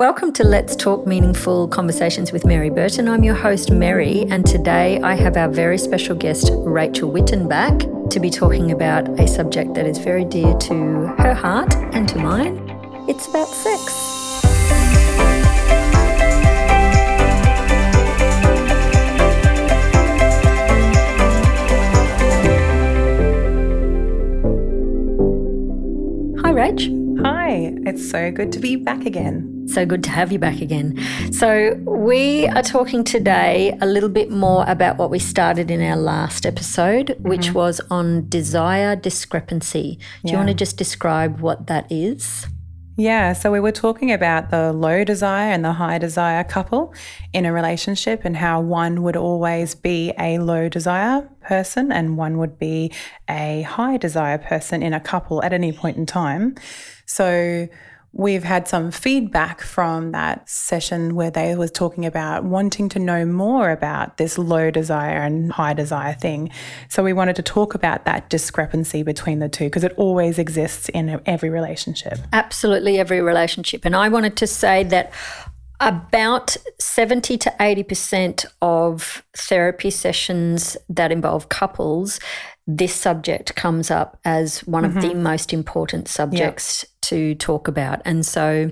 Welcome to Let's Talk Meaningful Conversations with Merie Burton. I'm your host, Merie, and today I have our very special guest, Rachel Whitton, back to be talking about a subject that is very dear to her heart and to mine. It's about sex. Hi, Rach. Hi, it's so good to be back again. So good to have you back again. So, we are talking today a little bit more about what we started in our last episode, mm-hmm. which was on desire discrepancy. Do yeah. you want to just describe what that is? Yeah, so we were talking about the low desire and the high desire couple in a relationship and how one would always be a low desire person and one would be a high desire person in a couple at any point in time. So, We've had some feedback from that session where they was talking about wanting to know more about this low desire and high desire thing. So we wanted to talk about that discrepancy between the two because it always exists in every relationship. Absolutely every relationship. And I wanted to say that about 70 to 80% of therapy sessions that involve couples this subject comes up as one mm-hmm. of the mm-hmm. most important subjects. To talk about. And so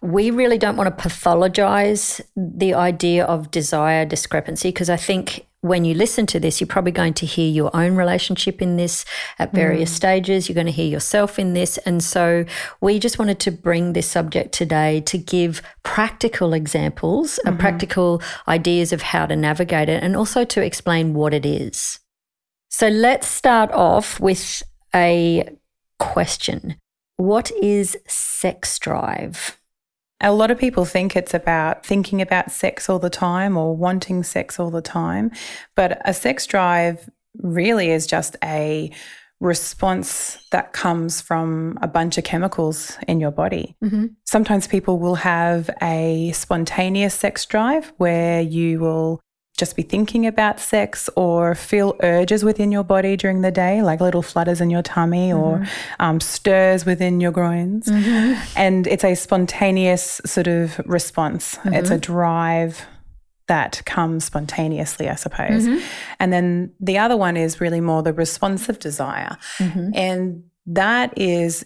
we really don't want to pathologize the idea of desire discrepancy because I think when you listen to this, you're probably going to hear your own relationship in this at various mm. stages. You're going to hear yourself in this. And so we just wanted to bring this subject today to give practical examples uh, mm-hmm. and practical ideas of how to navigate it and also to explain what it is. So let's start off with a question What is sex drive? A lot of people think it's about thinking about sex all the time or wanting sex all the time. But a sex drive really is just a response that comes from a bunch of chemicals in your body. Mm-hmm. Sometimes people will have a spontaneous sex drive where you will just be thinking about sex or feel urges within your body during the day, like little flutters in your tummy mm-hmm. or um, stirs within your groins. Mm-hmm. And it's a spontaneous sort of response, mm-hmm. it's a drive that comes spontaneously, I suppose. Mm-hmm. And then the other one is really more the responsive desire. Mm-hmm. And that is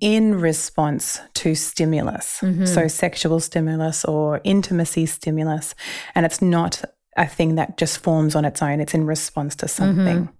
in response to stimulus. Mm-hmm. So, sexual stimulus or intimacy stimulus. And it's not a thing that just forms on its own. It's in response to something. Mm-hmm.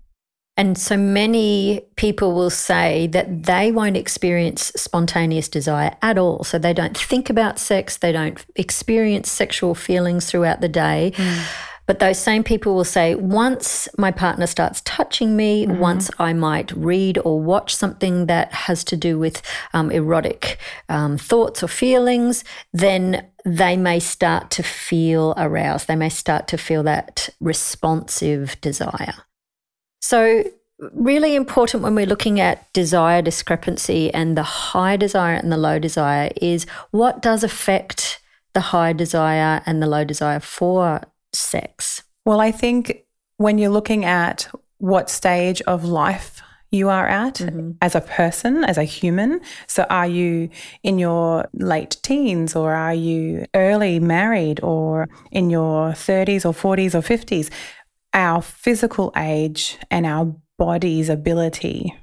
And so many people will say that they won't experience spontaneous desire at all. So they don't think about sex, they don't experience sexual feelings throughout the day. Mm. But those same people will say, once my partner starts touching me, mm-hmm. once I might read or watch something that has to do with um, erotic um, thoughts or feelings, then they may start to feel aroused. They may start to feel that responsive desire. So, really important when we're looking at desire discrepancy and the high desire and the low desire is what does affect the high desire and the low desire for sex? Well, I think when you're looking at what stage of life you are at mm-hmm. as a person, as a human. So, are you in your late teens, or are you early married, or in your 30s, or 40s, or 50s? Our physical age and our body's ability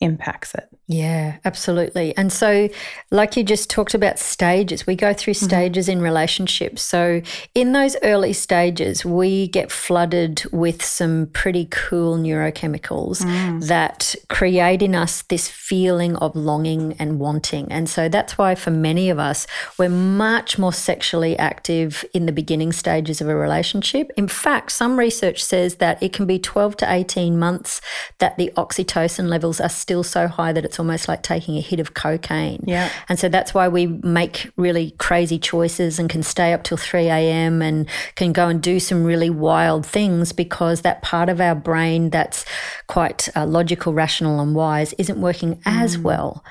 impacts it. Yeah, absolutely. And so, like you just talked about stages, we go through mm-hmm. stages mm-hmm. in relationships. So, in those early stages, we get flooded with some pretty cool neurochemicals mm. that create in us this feeling of longing and wanting. And so, that's why for many of us, we're much more sexually active in the beginning stages of a relationship. In fact, some research says that it can be 12 to 18 months that the oxytocin levels are still so high that it's almost like taking a hit of cocaine. Yeah. And so that's why we make really crazy choices and can stay up till 3 a.m. and can go and do some really wild things because that part of our brain that's quite uh, logical, rational, and wise isn't working mm. as well.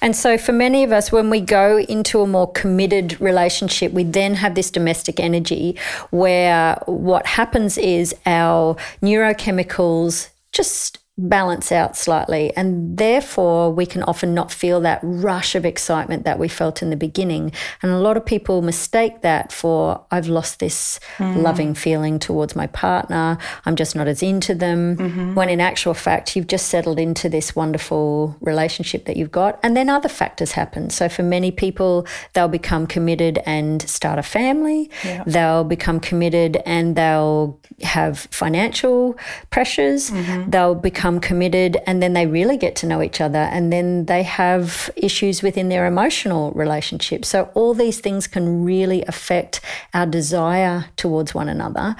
And so, for many of us, when we go into a more committed relationship, we then have this domestic energy where what happens is our neurochemicals just balance out slightly. And therefore, we can often not feel that rush of excitement that we felt in the beginning. And a lot of people mistake that for, I've lost this mm. loving feeling towards my partner. I'm just not as into them. Mm-hmm. When in actual fact, you've just settled into this wonderful relationship that you've got. And then other factors happen. So for many people, they'll become committed and start a family. Yeah. They'll become committed and they'll have financial pressures. Mm-hmm. They'll become become committed and then they really get to know each other and then they have issues within their emotional relationship. So all these things can really affect our desire towards one another.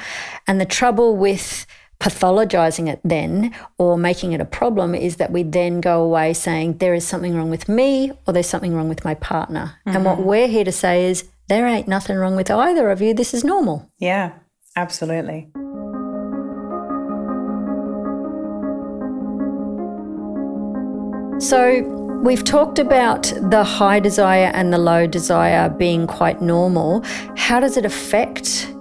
And the trouble with pathologizing it then or making it a problem is that we then go away saying there is something wrong with me or there's something wrong with my partner. Mm-hmm. And what mm-hmm. we're here to say is there ain't nothing wrong with either of you. This is normal. Yeah, absolutely. So, we've talked about the high desire and the low desire being quite normal. How does it affect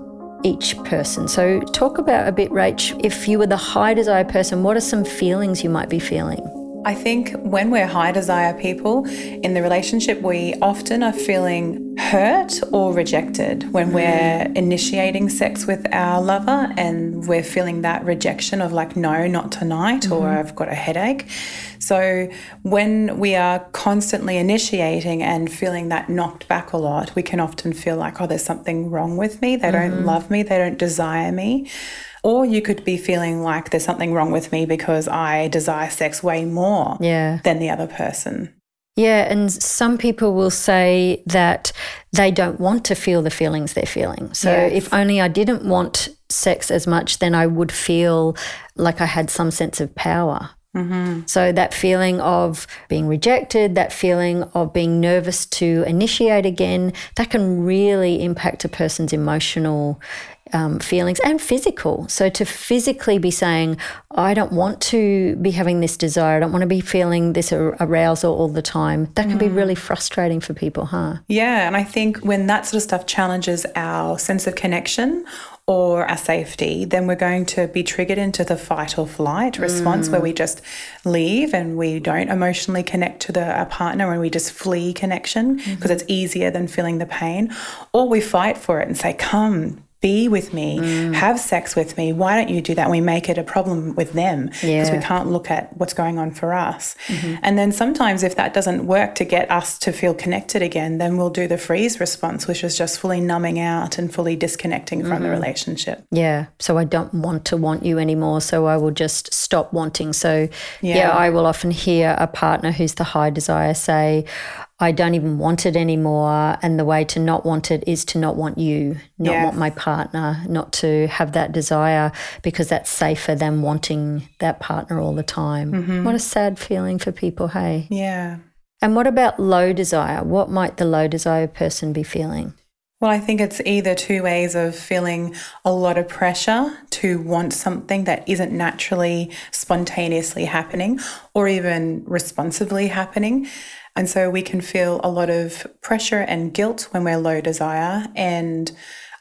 each person? So, talk about a bit, Rach, if you were the high desire person, what are some feelings you might be feeling? I think when we're high desire people in the relationship, we often are feeling hurt or rejected when we're initiating sex with our lover and we're feeling that rejection of like, no, not tonight, mm-hmm. or I've got a headache. So when we are constantly initiating and feeling that knocked back a lot, we can often feel like, oh, there's something wrong with me. They mm-hmm. don't love me. They don't desire me. Or you could be feeling like there's something wrong with me because I desire sex way more yeah. than the other person. Yeah, and some people will say that they don't want to feel the feelings they're feeling. So yes. if only I didn't want sex as much, then I would feel like I had some sense of power. Mm-hmm. So, that feeling of being rejected, that feeling of being nervous to initiate again, that can really impact a person's emotional um, feelings and physical. So to physically be saying, I don't want to be having this desire, I don't want to be feeling this arousal all the time, that can mm. be really frustrating for people, huh? Yeah. And I think when that sort of stuff challenges our sense of connection or our safety, then we're going to be triggered into the fight or flight response mm. where we just leave and we don't emotionally connect to the our partner and we just flee connection because mm-hmm. it's easier than feeling the pain. Or we fight for it and say, Come, be with me, mm. have sex with me. Why don't you do that? And we make it a problem with them because yeah. we can't look at what's going on for us. Mm-hmm. And then sometimes, if that doesn't work to get us to feel connected again, then we'll do the freeze response, which is just fully numbing out and fully disconnecting mm-hmm. from the mm-hmm. relationship. Yeah. So I don't want to want you anymore. So I will just stop wanting. So, yeah, yeah I will often hear a partner who's the high desire say, I don't even want it anymore. And the way to not want it is to not want you, not yeah. want my partner, not to have that desire because that's safer than wanting that partner all the time. Mm-hmm. What a sad feeling for people, hey? Yeah. And what about low desire? What might the low desire person be feeling? Well, I think it's either two ways of feeling a lot of pressure to want something that isn't naturally, spontaneously happening or even responsibly happening. And so we can feel a lot of pressure and guilt when we're low desire and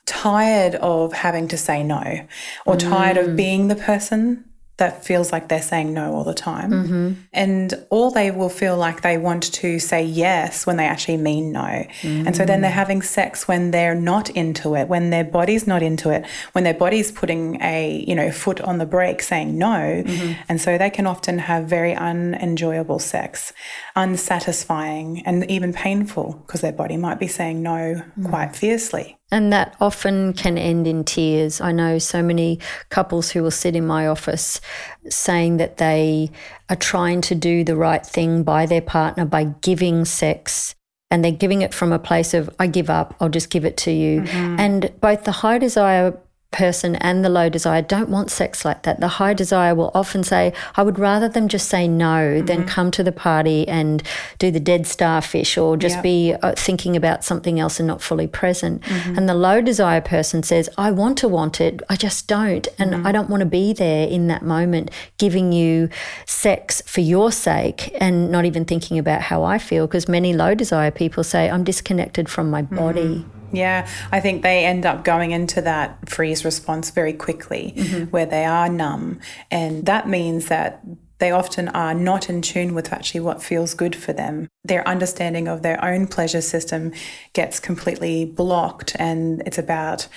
tired of having to say no or mm. tired of mm. being the person that feels like they're saying no all the time. Mm-hmm. And all they will feel like they want to say yes when they actually mean no. Mm-hmm. And so then they're mm. having sex when they're not into it, when their body's not into it, when their body's putting a, you know, foot on the brake saying no. Mm-hmm. And so they can often have very unenjoyable sex, unsatisfying and even painful because their body might be saying no mm. quite fiercely. And that often can end in tears. I know so many couples who will sit in my office saying that they are trying to do the right thing by their partner by giving sex. And they're giving it from a place of, I give up, I'll just give it to you. Mm-hmm. And both the high desire person and the low desire don't want sex like that. The high desire will often say, I would rather them just say no mm-hmm. than come to the party and do the dead starfish or just yep. be uh, thinking about something else and not fully present. Mm-hmm. And the low desire person says, I want to want it, I just don't. And mm-hmm. I don't want to be there in that moment giving you sex for your sake and not even thinking about how I feel. Because many low desire people say, I'm disconnected from my body. Mm-hmm. Yeah, I think they end up going into that freeze response very quickly mm-hmm. where they are numb. And that means that they often are not in tune with actually what feels good for them. Their understanding of their own pleasure system gets completely blocked, and it's about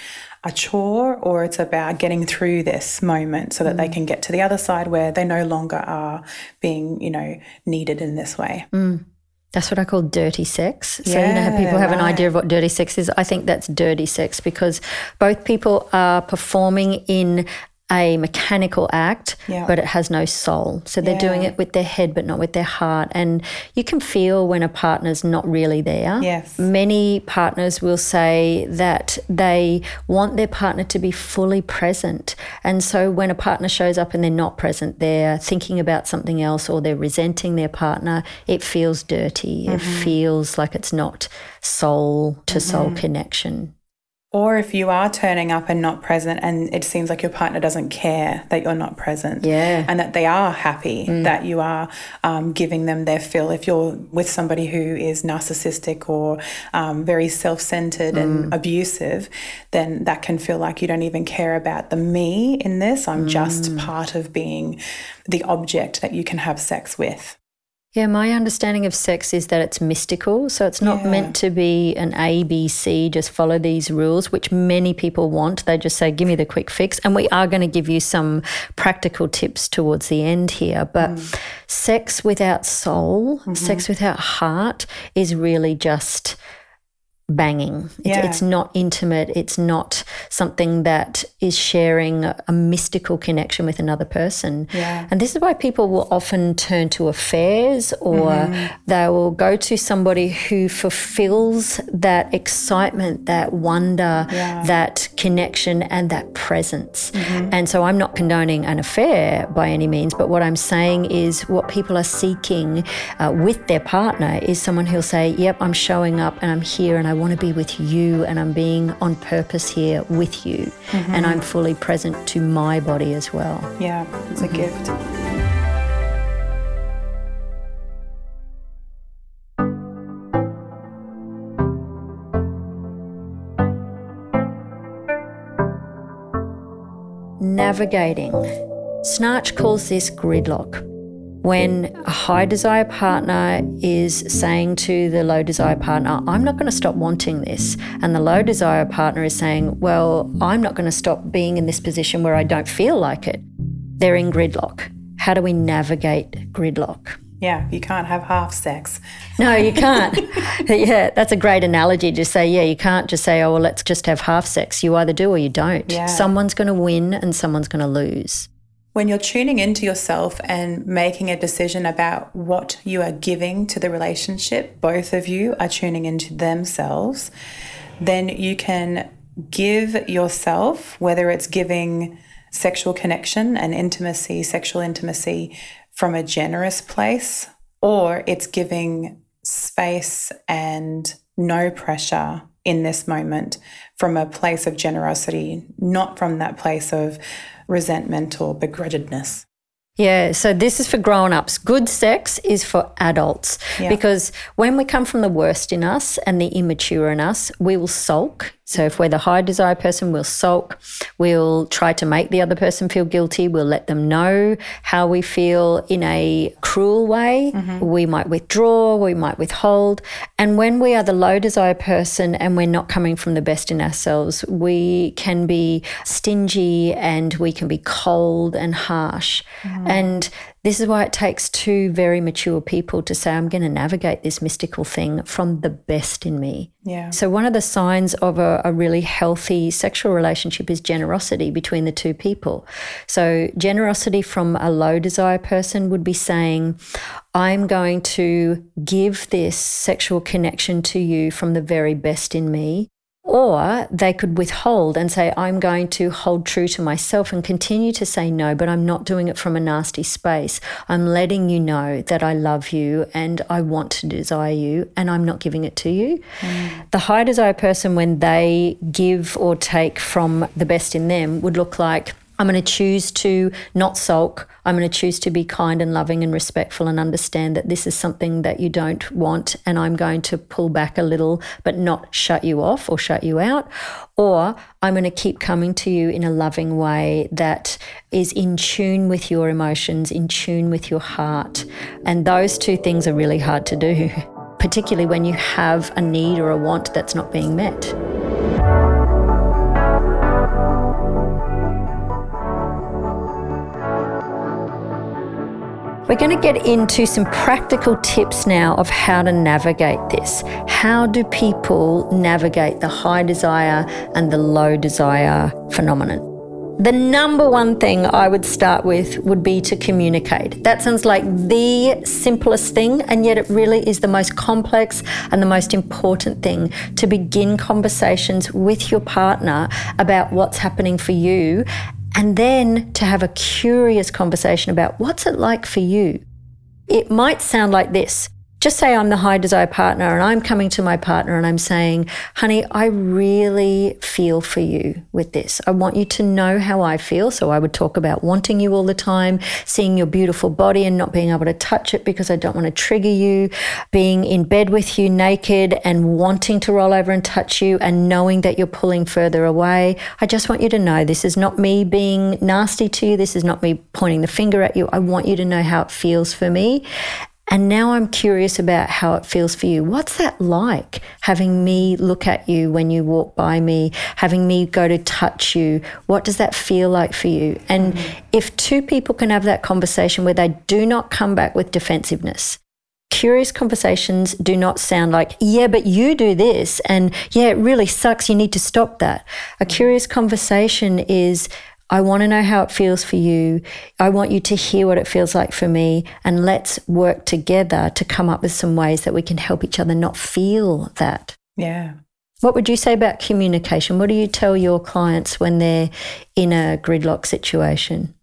a chore or it's about getting through this moment so that mm. they can get to the other side where they no longer are being, you know, needed in this way. Mm. That's what I call dirty sex. So, yeah, you know how people have right. an idea of what dirty sex is? I think that's dirty sex because both people are performing in a mechanical act, yeah. but it has no soul. So they're yeah. doing it with their head, but not with their heart. And you can feel when a partner's not really there. Yes. Many partners will say that they want their partner to be fully present. And so when a partner shows up and they're not present, they're thinking about something else or they're resenting their partner, it feels dirty. Mm-hmm. It feels like it's not soul to soul mm-hmm. connection. Or if you are turning up and not present, and it seems like your partner doesn't care that you're not present, yeah, and that they are happy mm. that you are um, giving them their fill. If you're with somebody who is narcissistic or um, very self-centered mm. and abusive, then that can feel like you don't even care about the me in this. I'm mm. just part of being the object that you can have sex with. Yeah, my understanding of sex is that it's mystical. So it's not yeah. meant to be an ABC, just follow these rules, which many people want. They just say, give me the quick fix. And we are going to give you some practical tips towards the end here. But mm. sex without soul, mm-hmm. sex without heart is really just banging. It's, yeah. it's, not intimate. It's not something that is sharing a mystical connection with another person. Yeah. And this is why people will often turn to affairs or mm-hmm. they will go to somebody who fulfills that excitement, that wonder, yeah. that connection, and that presence. Mm-hmm. And so I'm not condoning an affair by any means, but what I'm saying is what people are seeking uh, with their partner is someone who'll say, Yep, I'm showing up and I'm here and I want to be with you and I'm being on purpose here with you. Mm-hmm. And I'm fully present to my body as well. Yeah, it's a mm-hmm. gift. Navigating. Schnarch calls this gridlock when a high desire partner is saying to the low desire partner, I'm not going to stop wanting this. And the low desire partner is saying, Well, I'm not going to stop being in this position where I don't feel like it. They're in gridlock. How do we navigate gridlock? Yeah, you can't have half sex. No, you can't. yeah, that's a great analogy to say, yeah, you can't just say, oh, well, let's just have half sex. You either do or you don't. Yeah. Someone's going to win and someone's going to lose. When you're tuning into yourself and making a decision about what you are giving to the relationship, both of you are tuning into themselves, then you can give yourself, whether it's giving sexual connection and intimacy, sexual intimacy from a generous place, or it's giving space and no pressure in this moment from a place of generosity, not from that place of resentment or begrudgedness. Yeah, so this is for grown ups. Good sex is for adults yeah. because when we come from the worst in us and the immature in us, we will sulk so if we're the high desire person, we'll sulk. We'll try to make the other person feel guilty. We'll let them know how we feel in a cruel way. Mm-hmm. We might withdraw, we might withhold. And when we are the low desire person and we're not coming from the best in ourselves, we can be stingy and we can be cold and harsh. Mm-hmm. And this is why it takes two very mature people to say, I'm going to navigate this mystical thing from the best in me. Yeah. So, one of the signs of a, a, really healthy sexual relationship is generosity between the two people. So, generosity from a low desire person would be saying, I'm going to give this sexual connection to you from the very best in me. Or they could withhold and say, I'm going to hold true to myself and continue to say no, but I'm not doing it from a nasty space. I'm letting you know that I love you and I want to desire you and I'm not giving it to you. Mm. The high desire person, when they give or take from the best in them, would look like I'm going to choose to not sulk. I'm going to choose to be kind and loving and respectful and understand that this is something that you don't want. And I'm going to pull back a little, but not shut you off or shut you out. Or I'm going to keep coming to you in a loving way that is in tune with your emotions, in tune with your heart. And those two things are really hard to do, particularly when you have a need or a want that's not being met. We're going to get into some practical tips now of how to navigate this. How do people navigate the high desire and the low desire phenomenon? The number one thing I would start with would be to communicate. That sounds like the simplest thing, and yet it really is the most complex and the most important thing to begin conversations with your partner about what's happening for you and then to have a curious conversation about what's it like for you. It might sound like this just say I'm the high desire partner and I'm coming to my partner and I'm saying, honey, I really feel for you with this. I want you to know how I feel. So I would talk about wanting you all the time, seeing your beautiful body and not being able to touch it because I don't want to trigger you, being in bed with you naked and wanting to roll over and touch you and knowing that you're pulling further away. I just want you to know this is not me being nasty to you. This is not me pointing the finger at you. I want you to know how it feels for me. And now I'm curious about how it feels for you. What's that like having me look at you when you walk by me, having me go to touch you? What does that feel like for you? And mm-hmm. if two people can have that conversation where they do not come back with defensiveness, curious conversations do not sound like, yeah, but you do this. And yeah, it really sucks. You need to stop that. A curious conversation is, I want to know how it feels for you. I want you to hear what it feels like for me. And let's work together to come up with some ways that we can help each other not feel that. Yeah. What would you say about communication? What do you tell your clients when they're in a gridlock situation?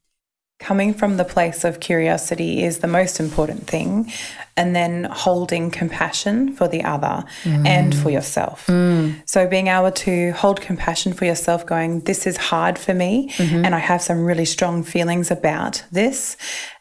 Coming from the place of curiosity is the most important thing, and then holding compassion for the other mm. and for yourself. Mm. So, being able to hold compassion for yourself, going, This is hard for me, mm-hmm. and I have some really strong feelings about this.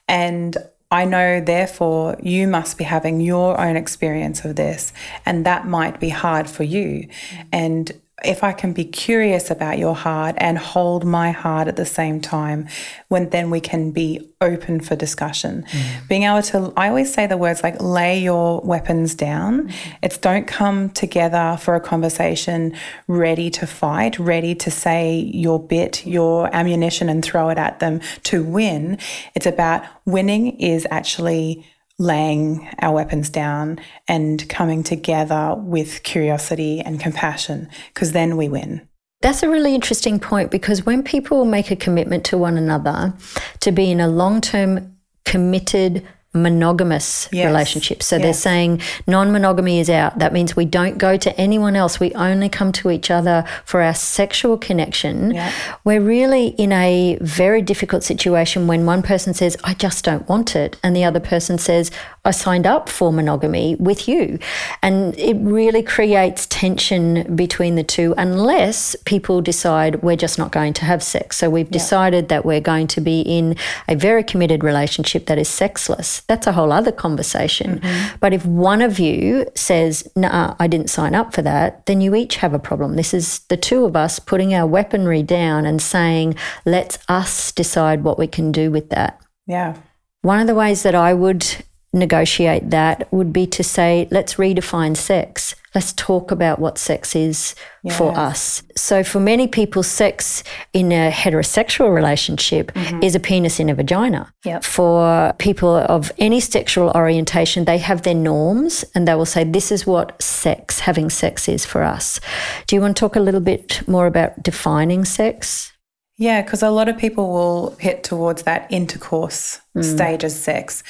And I know, therefore, you must be having your own experience of this, and that might be hard for you. Mm. And if I can be curious about your heart and hold my heart at the same time, when then we can be open for discussion. Mm. Being able to, I always say the words like lay your weapons down. Mm. It's don't come together for a conversation ready to fight, ready to say your bit, your ammunition and throw it at them to win. It's about winning is actually laying our weapons down and coming together with curiosity and compassion, because then we win. That's a really interesting point because when people make a commitment to one another to be in a long term committed monogamous yes. relationship. So yes. they're saying non monogamy is out. That means we don't go to anyone else. We only come to each other for our sexual connection. Yeah. We're really in a very difficult situation when one person says, I just don't want it. And the other person says, I signed up for monogamy with you. And it really creates tension between the two unless people decide we're just not going to have sex. So we've yeah. decided that we're going to be in a very committed relationship that is sexless. That's a whole other conversation. Mm-hmm. But if one of you says, nah, I didn't sign up for that, then you each have a problem. This is the two of us putting our weaponry down and saying, let's us decide what we can do with that. Yeah. One of the ways that I would negotiate that would be to say, let's redefine sex. Let's talk about what sex is yes. for us. So, for many people, sex in a heterosexual relationship mm-hmm. is a penis in a vagina. Yep. For people of any sexual orientation, they have their norms and they will say, this is what sex, having sex is for us. Do you want to talk a little bit more about defining sex? Yeah, because a lot of people will hit towards that intercourse Mm. stage as sex.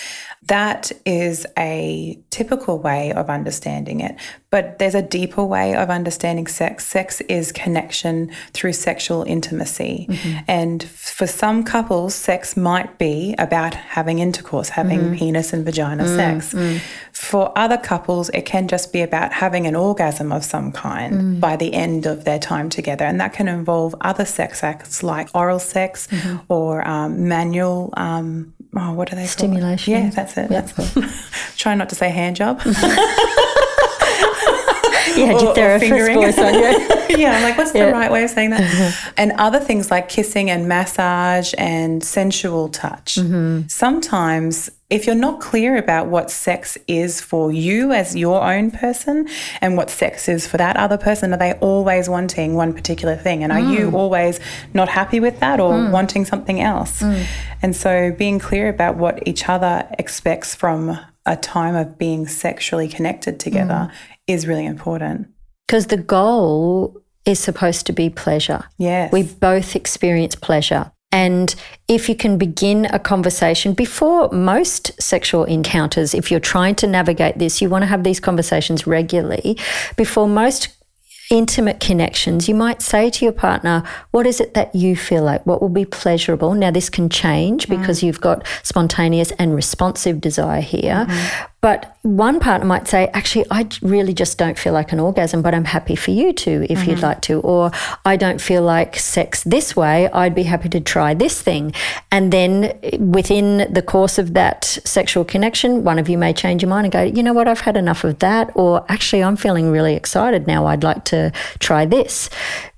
That is a typical way of understanding it. But there's a deeper way of understanding sex. Sex is connection through sexual intimacy. Mm-hmm. And for some couples, sex might be about having intercourse, having mm-hmm. penis and vagina mm, sex. Mm. For other couples, it can just be about having an orgasm of some kind by the end of their time together. And that can involve other sex acts like oral sex mm-hmm. or um, manual. Um, oh, what are they called? Stimulation. Yeah, that's it. That's it. Try not to say hand job. Had Or- or fingering. voice on you. yeah, I'm like, what's Yeah. the right way of saying that? and other things like kissing and massage and sensual touch. Mm-hmm. Sometimes, if you're not clear about what sex is for you as your own person and what sex is for that other person, are they always wanting one particular thing? And are Mm. you always not happy with that or wanting something else? Mm. And so, being clear about what each other expects from a time of being sexually connected together Mm. Is really important. Because the goal is supposed to be pleasure. Yes. We both experience pleasure. And if you can begin a conversation before most sexual encounters, if you're trying to navigate this, you want to have these conversations regularly. Before most intimate connections, you might say to your partner, What is it that you feel like? What will be pleasurable? Now, this can change because mm. you've got spontaneous and responsive desire here. Mm-hmm. But one partner might say, Actually, I really just don't feel like an orgasm, but I'm happy for you to if you'd mm-hmm. like to. Or I don't feel like sex this way. I'd be happy to try this thing. And then eh, within the course of that sexual connection, one of you may change your mind and go, You know what? I've had enough of that. Or actually, I'm feeling really excited now. I'd like to try this.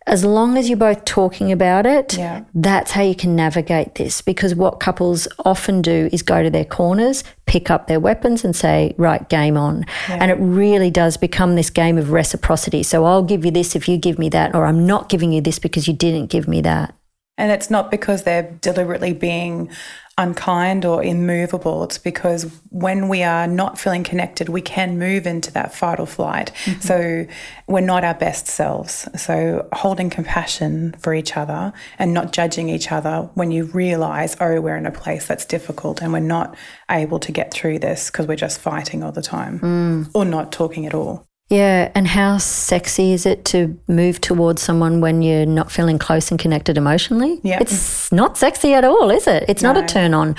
As long as you're both talking about it, Yeah. that's how you can navigate this. Because what couples often do is go to their corners, pick up their weapons, and say, right, game on. And it really does become this game of reciprocity. So I'll give you this if you give me that, or I'm not giving you this because you didn't give me that. And it's not because they're deliberately being unkind or immovable. It's because when we are not feeling connected, we can move into that fight or flight. Mm-hmm. So we're not our best selves. So holding compassion for each other and not judging each other when you realize, oh, we're in a place that's difficult and we're not able to get through this because we're just fighting all the time mm. or not talking at all. Yeah, and how sexy is it to move towards someone when you're not feeling close and connected emotionally? Yeah. It's not sexy at all, is it? It's not a turn on.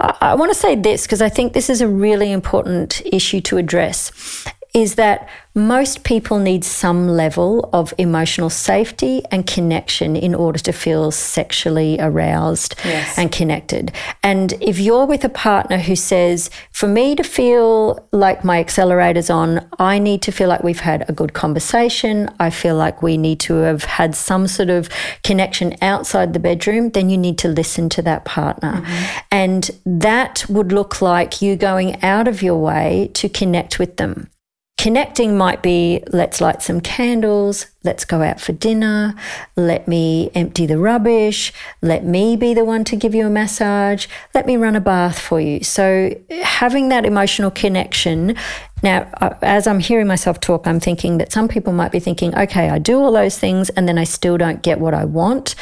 I, I want to say this because I think this is a really important issue to address is that most people need some level of emotional safety and connection in order to feel sexually aroused Yes. and connected. And if you're with a partner who says, for me to feel like my accelerator's on, I need to feel like we've had a good conversation. I feel like we need to have had some sort of connection outside the bedroom, then you need to listen to that partner. Mm-hmm. And that would look like you going out of your way to connect with them. Connecting might be let's light some candles, let's go out for dinner, let me empty the rubbish, let me be the one to give you a massage, let me run a bath for you. So, having that emotional connection. Now, as I'm hearing myself talk, I'm thinking that some people might be thinking, okay, I do all those things and then I still don't get what I want.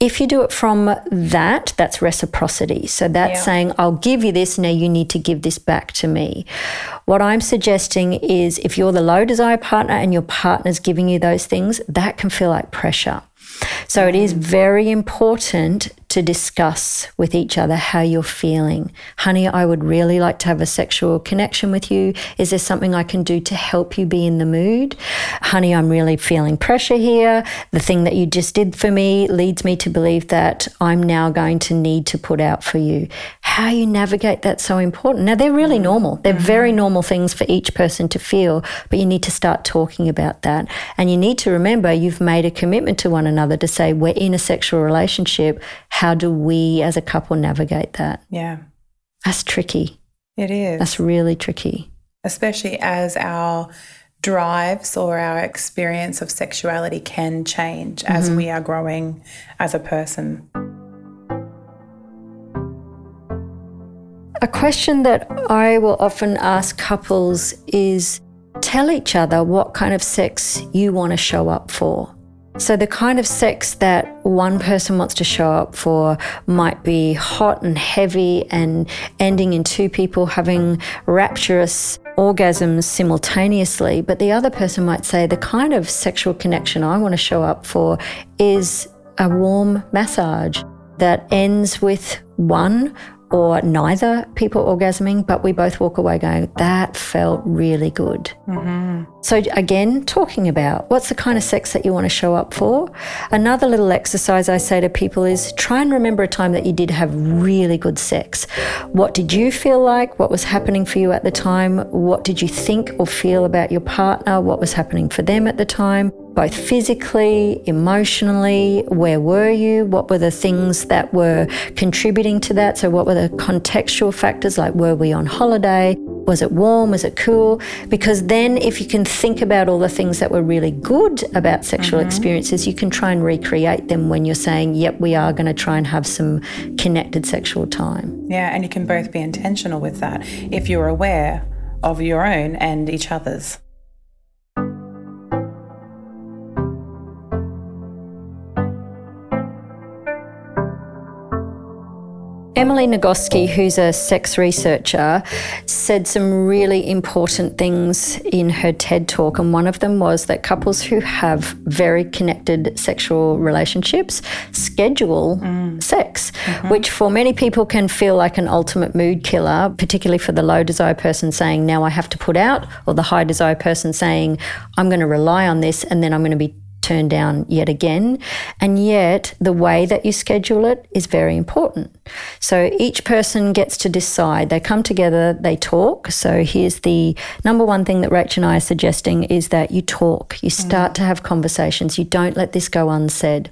If you do it from that, that's reciprocity. So, that's Yeah. saying, I'll give you this, now you need to give this back to me. What I'm suggesting is if you're the low desire partner and your partner's giving you those things, that can feel like pressure. So it is very important to discuss with each other how you're feeling. Honey, I would really like to have a sexual connection with you. Is there something I can do to help you be in the mood? Honey, I'm really feeling pressure here. The thing that you just did for me leads me to believe that I'm now going to need to put out for you. How you navigate that's so important. Now, they're really mm-hmm. normal. They're mm-hmm. very normal things for each person to feel, but you need to start talking about that. And you need to remember you've made a commitment to one another to say, we're in a sexual relationship. How do we as a couple navigate that? Yeah, That's tricky. it is. That's really tricky. especially as our drives or our experience of sexuality can change as mm-hmm. we are growing as a person. A question that I will often ask couples is tell each other what kind of sex you want to show up for. So, the kind of sex that one person wants to show up for might be hot and heavy and ending in two people having rapturous orgasms simultaneously. But the other person might say, the kind of sexual connection I want to show up for is a warm massage that ends with one or neither people orgasming, but we both walk away going, that felt really good. Mm-hmm. So, again, talking about what's the kind of sex that you want to show up for. Another little exercise I say to people is try and remember a time that you did have really good sex. What did you feel like? What was happening for you at the time? What did you think or feel about your partner? What was happening for them at the time? Both physically, emotionally? Where were you? What were the things that were contributing to that? So, what were the contextual factors like were we on holiday? Was it warm? Was it cool? Because then, if you can think about all the things that were really good about sexual mm-hmm. experiences, you can try and recreate them when you're saying, yep, we are going to try and have some connected sexual time. Yeah, and you can both be intentional with that if you're aware of your own and each other's. Emily Nagoski, who's a sex researcher, said some really important things in her TED talk. And one of them was that couples who have very connected sexual relationships schedule mm. sex, mm-hmm. which for many people can feel like an ultimate mood killer, particularly for the low desire person saying, Now I have to put out, or the high desire person saying, I'm going to rely on this and then I'm going to be turned down yet again. And yet, the way that you schedule it is very important. So each person gets to decide. They come together, they talk. So here's the number one thing that Rach and I are suggesting is that you talk. You start mm. to have conversations. You don't let this go unsaid.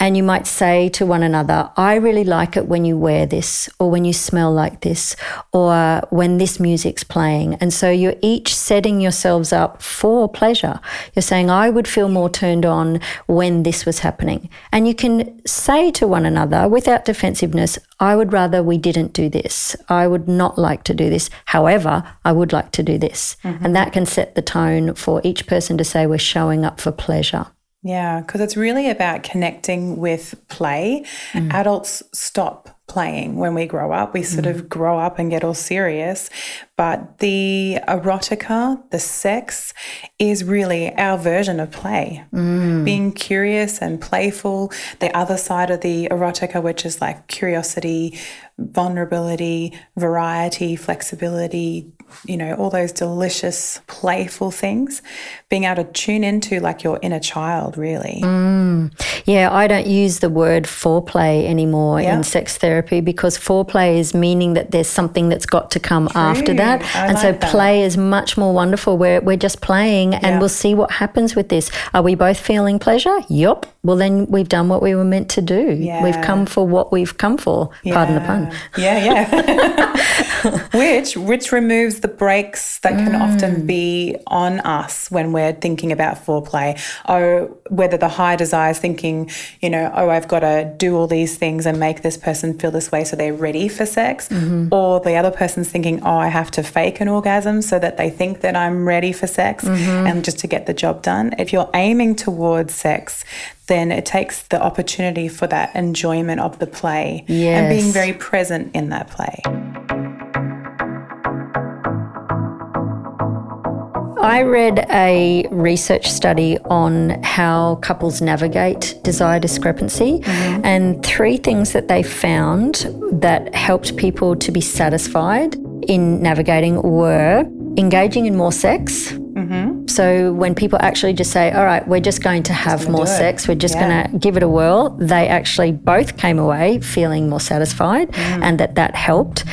And you might say to one another, I really like it when you wear this, or when you smell like this, or when this music's playing. And so you're each setting yourselves up for pleasure. You're saying, I would feel more turned on when this was happening. And you can say to one another without defensiveness, I would rather we didn't do this. I would not like to do this. However, I would like to do this. Mm-hmm. And that can set the tone for each person to say we're showing up for pleasure. Yeah, because it's really about connecting with play. Mm. Adults stop playing when we grow up. We sort mm. of grow up and get all serious. But the erotica, the sex, is really our version of play. Mm. Being curious and playful. The other side of the erotica, which is like curiosity, vulnerability, variety, flexibility, you know, all those delicious, playful things, being able to tune into like your inner child, really. Mm. Yeah, I don't use the word foreplay anymore yeah. in sex therapy because foreplay is meaning that there's something that's got to come True. after that. I and like so that. play is much more wonderful where we're just playing and yeah. we'll see what happens with this. Are we both feeling pleasure? Yup. Well, then we've done what we were meant to do. Yeah. We've come for what we've come for. Pardon the pun. Yeah, yeah. which which removes the brakes that can mm. often be on us when we're thinking about foreplay. Oh, whether the high desire is thinking, you know, oh, I've got to do all these things and make this person feel this way so they're ready for sex, mm-hmm. or the other person's thinking, oh, I have to fake an orgasm so that they think that I'm ready for sex mm-hmm. and just to get the job done. If you're aiming towards sex, then it takes the opportunity for that enjoyment of the play yes. and being very present in that play. I read a research study on how couples navigate desire discrepancy, mm-hmm. and three things that they found that helped people to be satisfied in navigating were engaging in more sex, Mm-hmm. So when people actually just say, all right, we're just going to have more sex, we're just yeah. going to give it a whirl, they actually both came away feeling more satisfied mm. and that that helped.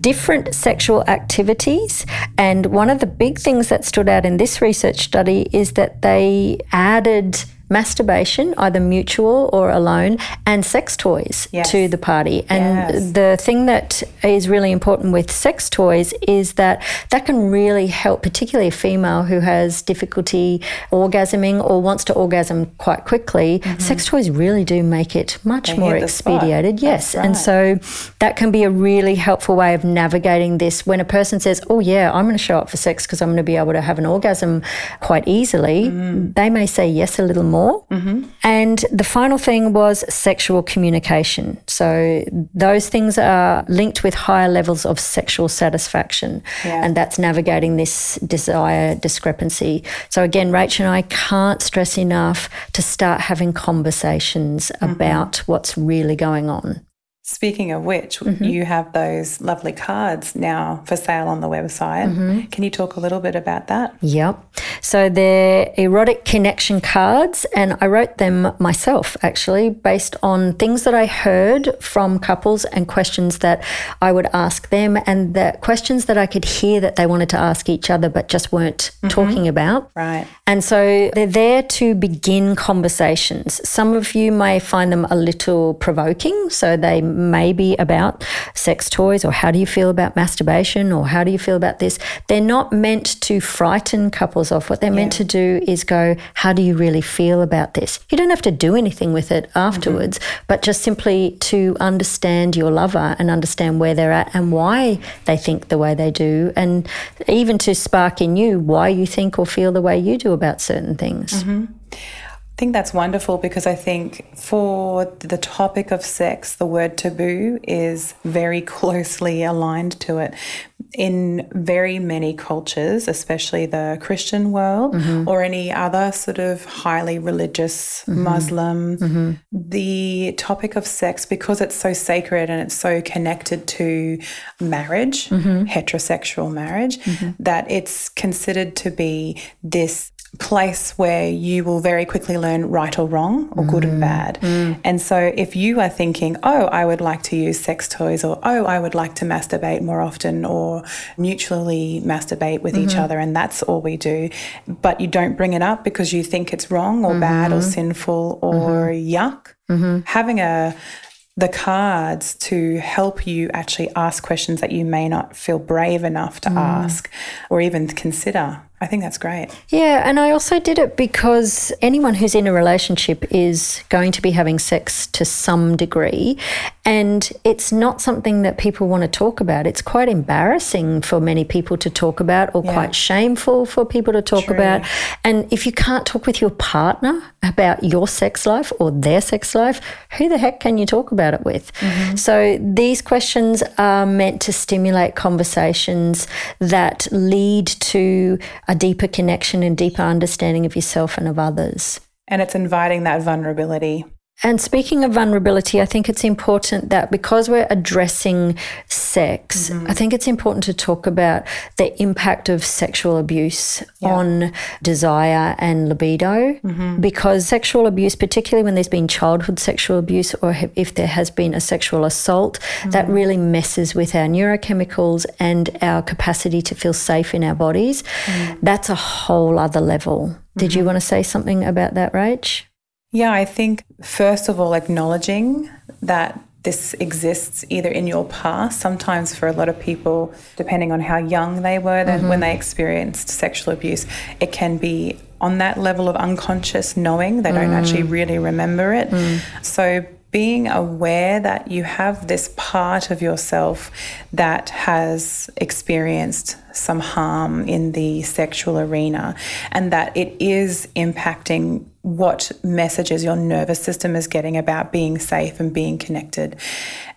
Different sexual activities. And one of the big things that stood out in this research study is that they added masturbation, either mutual or alone, and sex toys yes. to the party. And yes. the thing that is really important with sex toys is that that can really help, particularly a female who has difficulty orgasming or wants to orgasm quite quickly. Mm-hmm. Sex toys really do make it much they more expedited. Yes. Right. And so that can be a really helpful way of navigating this when a person says, Oh, yeah, I'm going to show up for sex because I'm going to be able to have an orgasm quite easily. Mm. They may say yes a little more more. Mm-hmm. And the final thing was sexual communication. So those things are linked with higher levels of sexual satisfaction. Yeah. And that's navigating this desire discrepancy. So again, Rach and I can't stress enough to start having conversations mm-hmm. about what's really going on. Speaking of which, mm-hmm. you have those lovely cards now for sale on the website. Mm-hmm. Can you talk a little bit about that? Yep. So they're erotic connection cards, and I wrote them myself actually, based on things that I heard from couples and questions that I would ask them, and the questions that I could hear that they wanted to ask each other but just weren't mm-hmm. talking about. Right. And so they're there to begin conversations. Some of you may find them a little provoking. So they may be about sex toys or how do you feel about masturbation or how do you feel about this. They're not meant to frighten couples off. What they're meant to do is go, how do you really feel about this? You don't have to do anything with it afterwards, mm-hmm. but just simply to understand your lover and understand where they're at and why they think the way they do. And even to spark in you why you think or feel the way you do about certain things. Mm-hmm. I think that's wonderful because I think for the topic of sex, the word taboo is very closely aligned to it. In very many cultures, especially the Christian world mm-hmm. or any other sort of highly religious mm-hmm. Muslim, mm-hmm. the topic of sex, because it's so sacred and it's so connected to marriage, heterosexual marriage, that it's considered to be this place where you will very quickly learn right or wrong or good and mm. bad. Mm. And so if you are thinking, oh, I would like to use sex toys or oh, I would like to masturbate more often or mutually masturbate with each mm-hmm. other and that's all we do, but you don't bring it up because you think it's wrong or bad or mm-hmm. sinful or mm-hmm. yuck, having a the cards to help you actually ask questions that you may not feel brave enough to mm. ask or even consider. I think that's great. Yeah, and I also did it because anyone who's in a relationship is going to be having sex to some degree. And it's not something that people want to talk about. It's quite embarrassing for many people to talk about, or quite shameful for people to talk True. about. And if you can't talk with your partner about your sex life or their sex life, who the heck can you talk about it with? Mm-hmm. So these questions are meant to stimulate conversations that lead to a deeper connection and deeper understanding of yourself and of others. And it's inviting that vulnerability. And speaking of vulnerability, I think it's important that because we're addressing sex, mm-hmm. I think it's important to talk about the impact of sexual abuse on desire and libido. Mm-hmm. Because sexual abuse, particularly when there's been childhood sexual abuse or if- there has been a sexual assault, that mm-hmm. really messes with our neurochemicals and our capacity to feel safe in our bodies. That's a whole other level. Did you want to say something about that, Rach? Yeah, I think first of all, acknowledging that this exists either in your past, sometimes for a lot of people, depending on how young they were then when mm-hmm. they experienced sexual abuse, it can be on that level of unconscious knowing. They don't mm. actually really remember it. Mm. So being aware that you have this part of yourself that has experienced some harm in the sexual arena and that it is impacting what messages your nervous system is getting about being safe and being connected.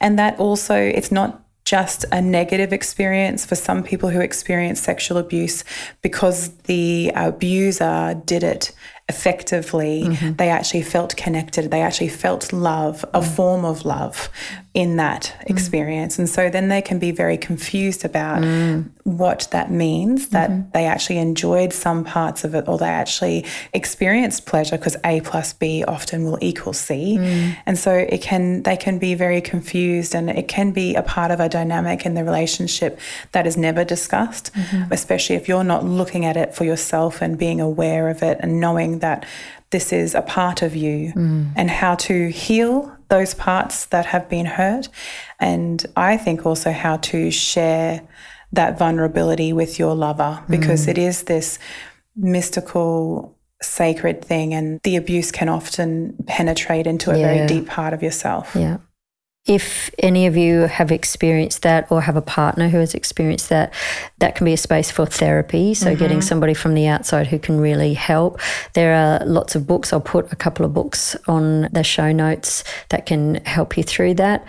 And that also, it's not just a negative experience for some people who experience sexual abuse because the abuser did it effectively. Mm-hmm. They actually felt connected. They actually felt love, a mm-hmm. form of love in that mm. experience. And so then they can be very confused about mm. what that means that mm-hmm. they actually enjoyed some parts of it or they actually experienced pleasure because A plus B often will equal C. Mm. And so it can they can be very confused and it can be a part of a dynamic in the relationship that is never discussed, mm-hmm. especially if you're not looking at it for yourself and being aware of it and knowing that this is a part of you and how to heal those parts that have been hurt. And I think also how to share that vulnerability with your lover because mm. it is this mystical, sacred thing, and the abuse can often penetrate into a Yeah. very deep part of yourself. Yeah. If any of you have experienced that or have a partner who has experienced that, that can be a space for therapy. So, mm-hmm. getting somebody from the outside who can really help. There are lots of books. I'll put a couple of books on the show notes that can help you through that.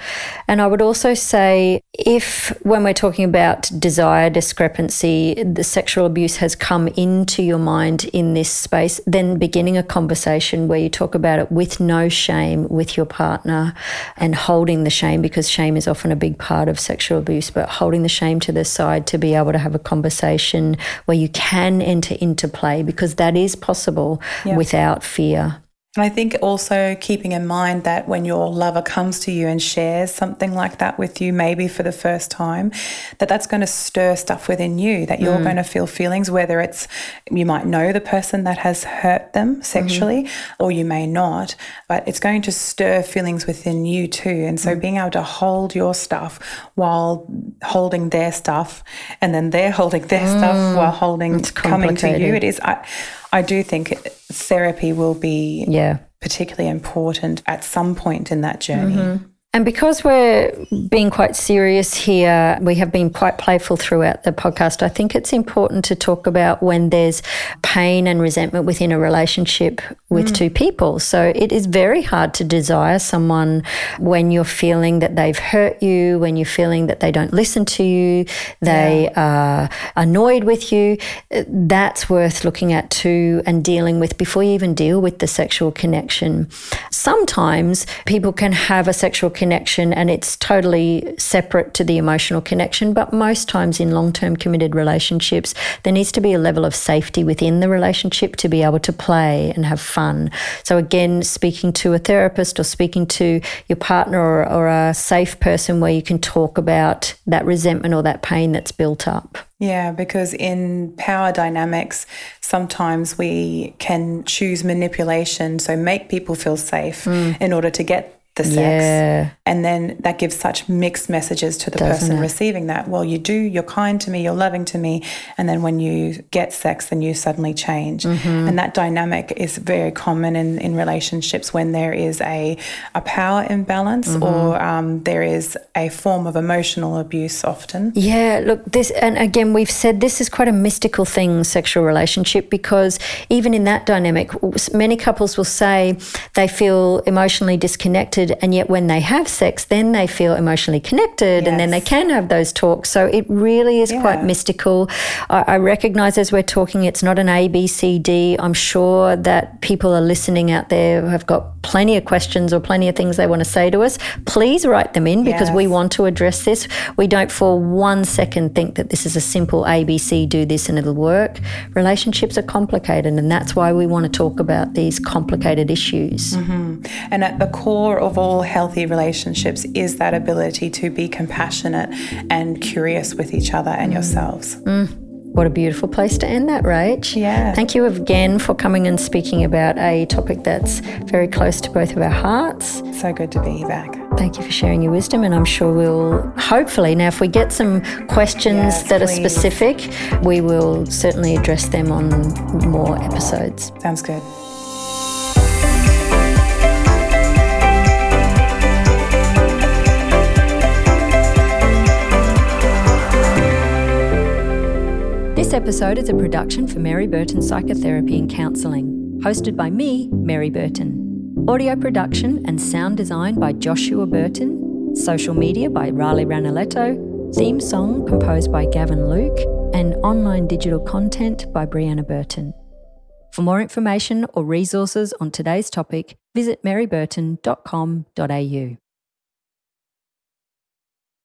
And I would also say if, when we're talking about desire discrepancy, the sexual abuse has come into your mind in this space, then beginning a conversation where you talk about it with no shame with your partner and holding the shame because shame is often a big part of sexual abuse, but holding the shame to the side to be able to have a conversation where you can enter into play because that is possible yep. without fear. And I think also keeping in mind that when your lover comes to you and shares something like that with you, maybe for the first time, that that's going to stir stuff within you, that you're mm. going to feel feelings, whether it's you might know the person that has hurt them sexually mm-hmm. or you may not, but it's going to stir feelings within you too. And so mm. being able to hold your stuff while holding their stuff and then they're holding their mm. stuff while holding coming to you, it is. I, I do think therapy will be yeah. particularly important at some point in that journey. Mm-hmm. And because we're being quite serious here, we have been quite playful throughout the podcast. I think it's important to talk about when there's pain and resentment within a relationship with mm. two people. So it is very hard to desire someone when you're feeling that they've hurt you, when you're feeling that they don't listen to you, they yeah. are annoyed with you. That's worth looking at too and dealing with before you even deal with the sexual connection. Sometimes people can have a sexual connection connection and it's totally separate to the emotional connection. But most times in long term committed relationships, there needs to be a level of safety within the relationship to be able to play and have fun. So, again, speaking to a therapist or speaking to your partner or, or a safe person where you can talk about that resentment or that pain that's built up. Yeah, because in power dynamics, sometimes we can choose manipulation, so make people feel safe mm. in order to get the sex. Yeah. And then that gives such mixed messages to the Doesn't person it? receiving that. Well, you do, you're kind to me, you're loving to me. And then when you get sex, then you suddenly change. Mm-hmm. And that dynamic is very common in, in relationships when there is a, a power imbalance mm-hmm. or um, there is a form of emotional abuse often. Yeah, look, this, and again, we've said this is quite a mystical thing, sexual relationship, because even in that dynamic, many couples will say they feel emotionally disconnected connected. And yet, when they have sex, then they feel emotionally connected yes. and then they can have those talks. So it really is yeah. quite mystical. I, I recognize as we're talking, it's not an A, B, C, D. I'm sure that people are listening out there who have got plenty of questions or plenty of things they want to say to us. Please write them in because yes. we want to address this. We don't for one second think that this is a simple ABC, do this and it'll work. Relationships are complicated, and that's why we want to talk about these complicated issues. Mm-hmm. And at the core of all healthy relationships is that ability to be compassionate and curious with each other and yourselves. Mm. What a beautiful place to end that, Rach. Yeah. Thank you again for coming and speaking about a topic that's very close to both of our hearts. So good to be back. Thank you for sharing your wisdom, and I'm sure we'll hopefully now, if we get some questions yes, that please. are specific, we will certainly address them on more episodes. Sounds good. This episode is a production for Merie Burton Psychotherapy and Counselling, hosted by me, Merie Burton. Audio production and sound design by Joshua Burton, social media by Riley Ranilehto, theme song composed by Gavin Luke, and online digital content by Breanah Burton. For more information or resources on today's topic, visit merieburton.com.au.